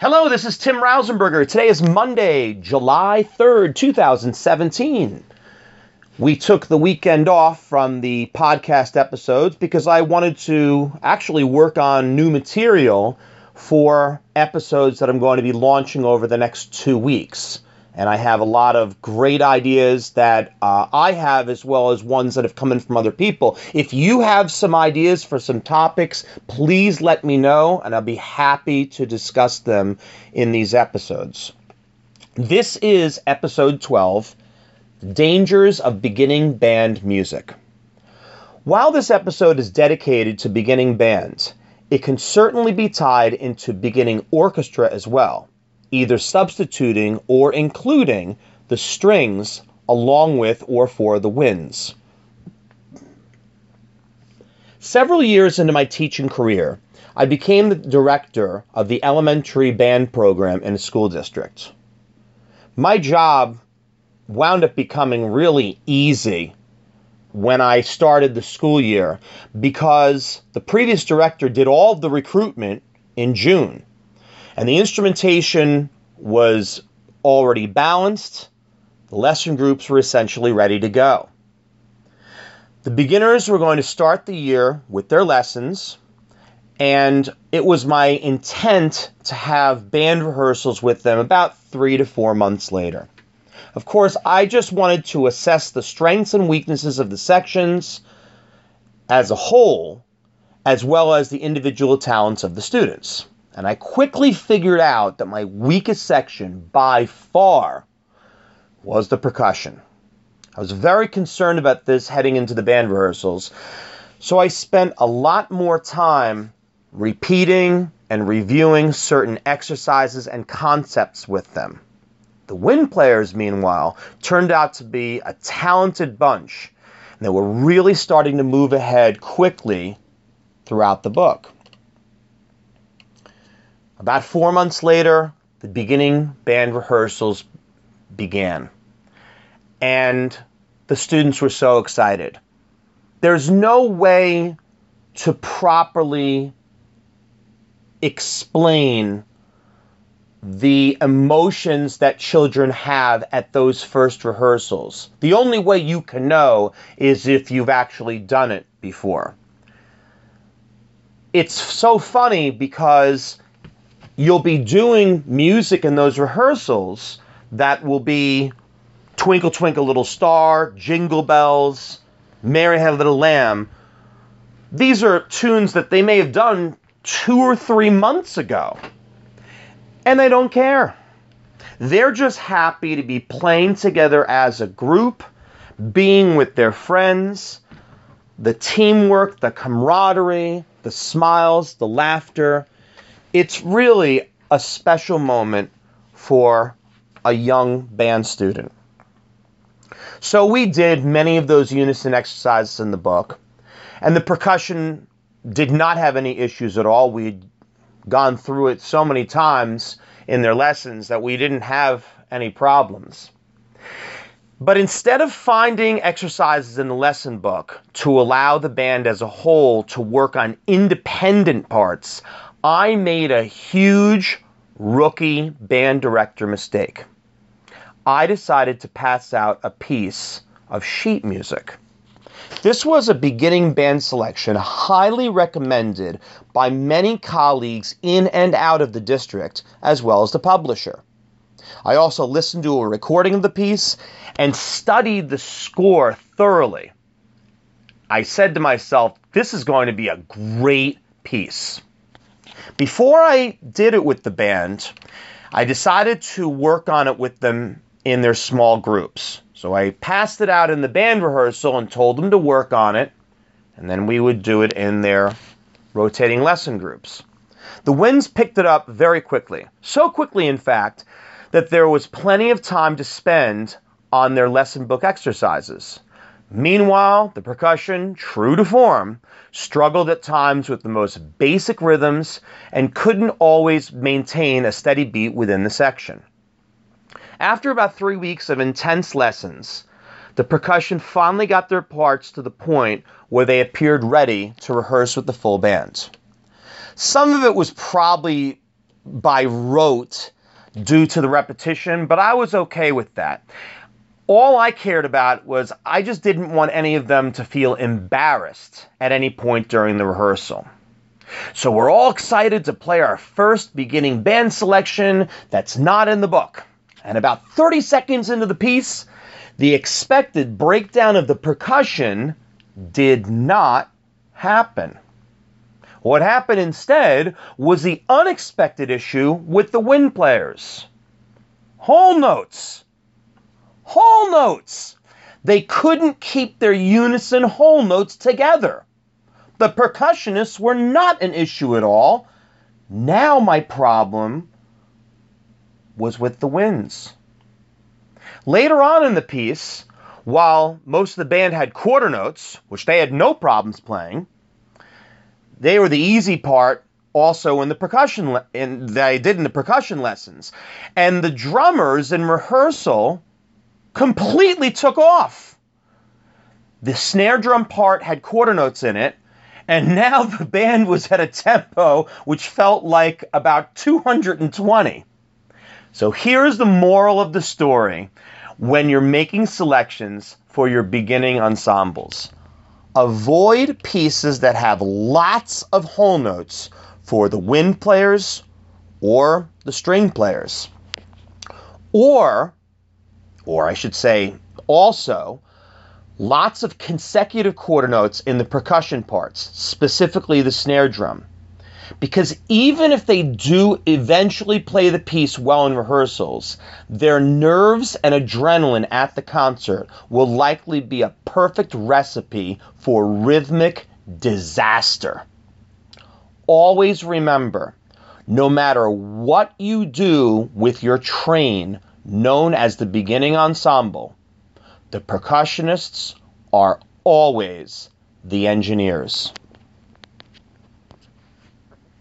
Hello, this is Tim Rausenberger. Today is Monday, July 3rd, 2017. We took the weekend off from the podcast episodes because I wanted to actually work on new material for episodes that I'm going to be launching over the next two weeks. And I have a lot of great ideas that uh, I have, as well as ones that have come in from other people. If you have some ideas for some topics, please let me know, and I'll be happy to discuss them in these episodes. This is episode 12 Dangers of Beginning Band Music. While this episode is dedicated to beginning bands, it can certainly be tied into beginning orchestra as well either substituting or including the strings along with or for the winds. Several years into my teaching career, I became the director of the elementary band program in a school district. My job wound up becoming really easy when I started the school year because the previous director did all of the recruitment in June. And the instrumentation was already balanced. The lesson groups were essentially ready to go. The beginners were going to start the year with their lessons, and it was my intent to have band rehearsals with them about three to four months later. Of course, I just wanted to assess the strengths and weaknesses of the sections as a whole, as well as the individual talents of the students. And I quickly figured out that my weakest section by far was the percussion. I was very concerned about this heading into the band rehearsals, so I spent a lot more time repeating and reviewing certain exercises and concepts with them. The wind players, meanwhile, turned out to be a talented bunch, and they were really starting to move ahead quickly throughout the book. About four months later, the beginning band rehearsals began. And the students were so excited. There's no way to properly explain the emotions that children have at those first rehearsals. The only way you can know is if you've actually done it before. It's so funny because you'll be doing music in those rehearsals that will be Twinkle Twinkle Little Star, Jingle Bells, Mary Had a Little Lamb. These are tunes that they may have done two or three months ago. And they don't care. They're just happy to be playing together as a group, being with their friends, the teamwork, the camaraderie, the smiles, the laughter it's really a special moment for a young band student. So we did many of those unison exercises in the book, and the percussion did not have any issues at all. We'd gone through it so many times in their lessons that we didn't have any problems. But instead of finding exercises in the lesson book to allow the band as a whole to work on independent parts, I made a huge rookie band director mistake. I decided to pass out a piece of sheet music. This was a beginning band selection highly recommended by many colleagues in and out of the district, as well as the publisher. I also listened to a recording of the piece and studied the score thoroughly. I said to myself, this is going to be a great piece. Before I did it with the band, I decided to work on it with them in their small groups. So I passed it out in the band rehearsal and told them to work on it, and then we would do it in their rotating lesson groups. The winds picked it up very quickly. So quickly, in fact, that there was plenty of time to spend on their lesson book exercises. Meanwhile, the percussion, true to form, struggled at times with the most basic rhythms and couldn't always maintain a steady beat within the section. After about three weeks of intense lessons, the percussion finally got their parts to the point where they appeared ready to rehearse with the full band. Some of it was probably by rote due to the repetition, but I was okay with that. All I cared about was I just didn't want any of them to feel embarrassed at any point during the rehearsal. So we're all excited to play our first beginning band selection that's not in the book. And about 30 seconds into the piece, the expected breakdown of the percussion did not happen. What happened instead was the unexpected issue with the wind players. Whole notes. Whole notes. They couldn't keep their unison whole notes together. The percussionists were not an issue at all. Now my problem was with the winds. Later on in the piece, while most of the band had quarter notes, which they had no problems playing, they were the easy part also in the percussion le- in, that I did in the percussion lessons. And the drummers in rehearsal completely took off. The snare drum part had quarter notes in it, and now the band was at a tempo which felt like about 220. So here's the moral of the story when you're making selections for your beginning ensembles. Avoid pieces that have lots of whole notes for the wind players or the string players. Or, or I should say, also, lots of consecutive quarter notes in the percussion parts, specifically the snare drum. Because even if they do eventually play the piece well in rehearsals, their nerves and adrenaline at the concert will likely be a perfect recipe for rhythmic disaster. Always remember no matter what you do with your train, known as the beginning ensemble, the percussionists are always the engineers.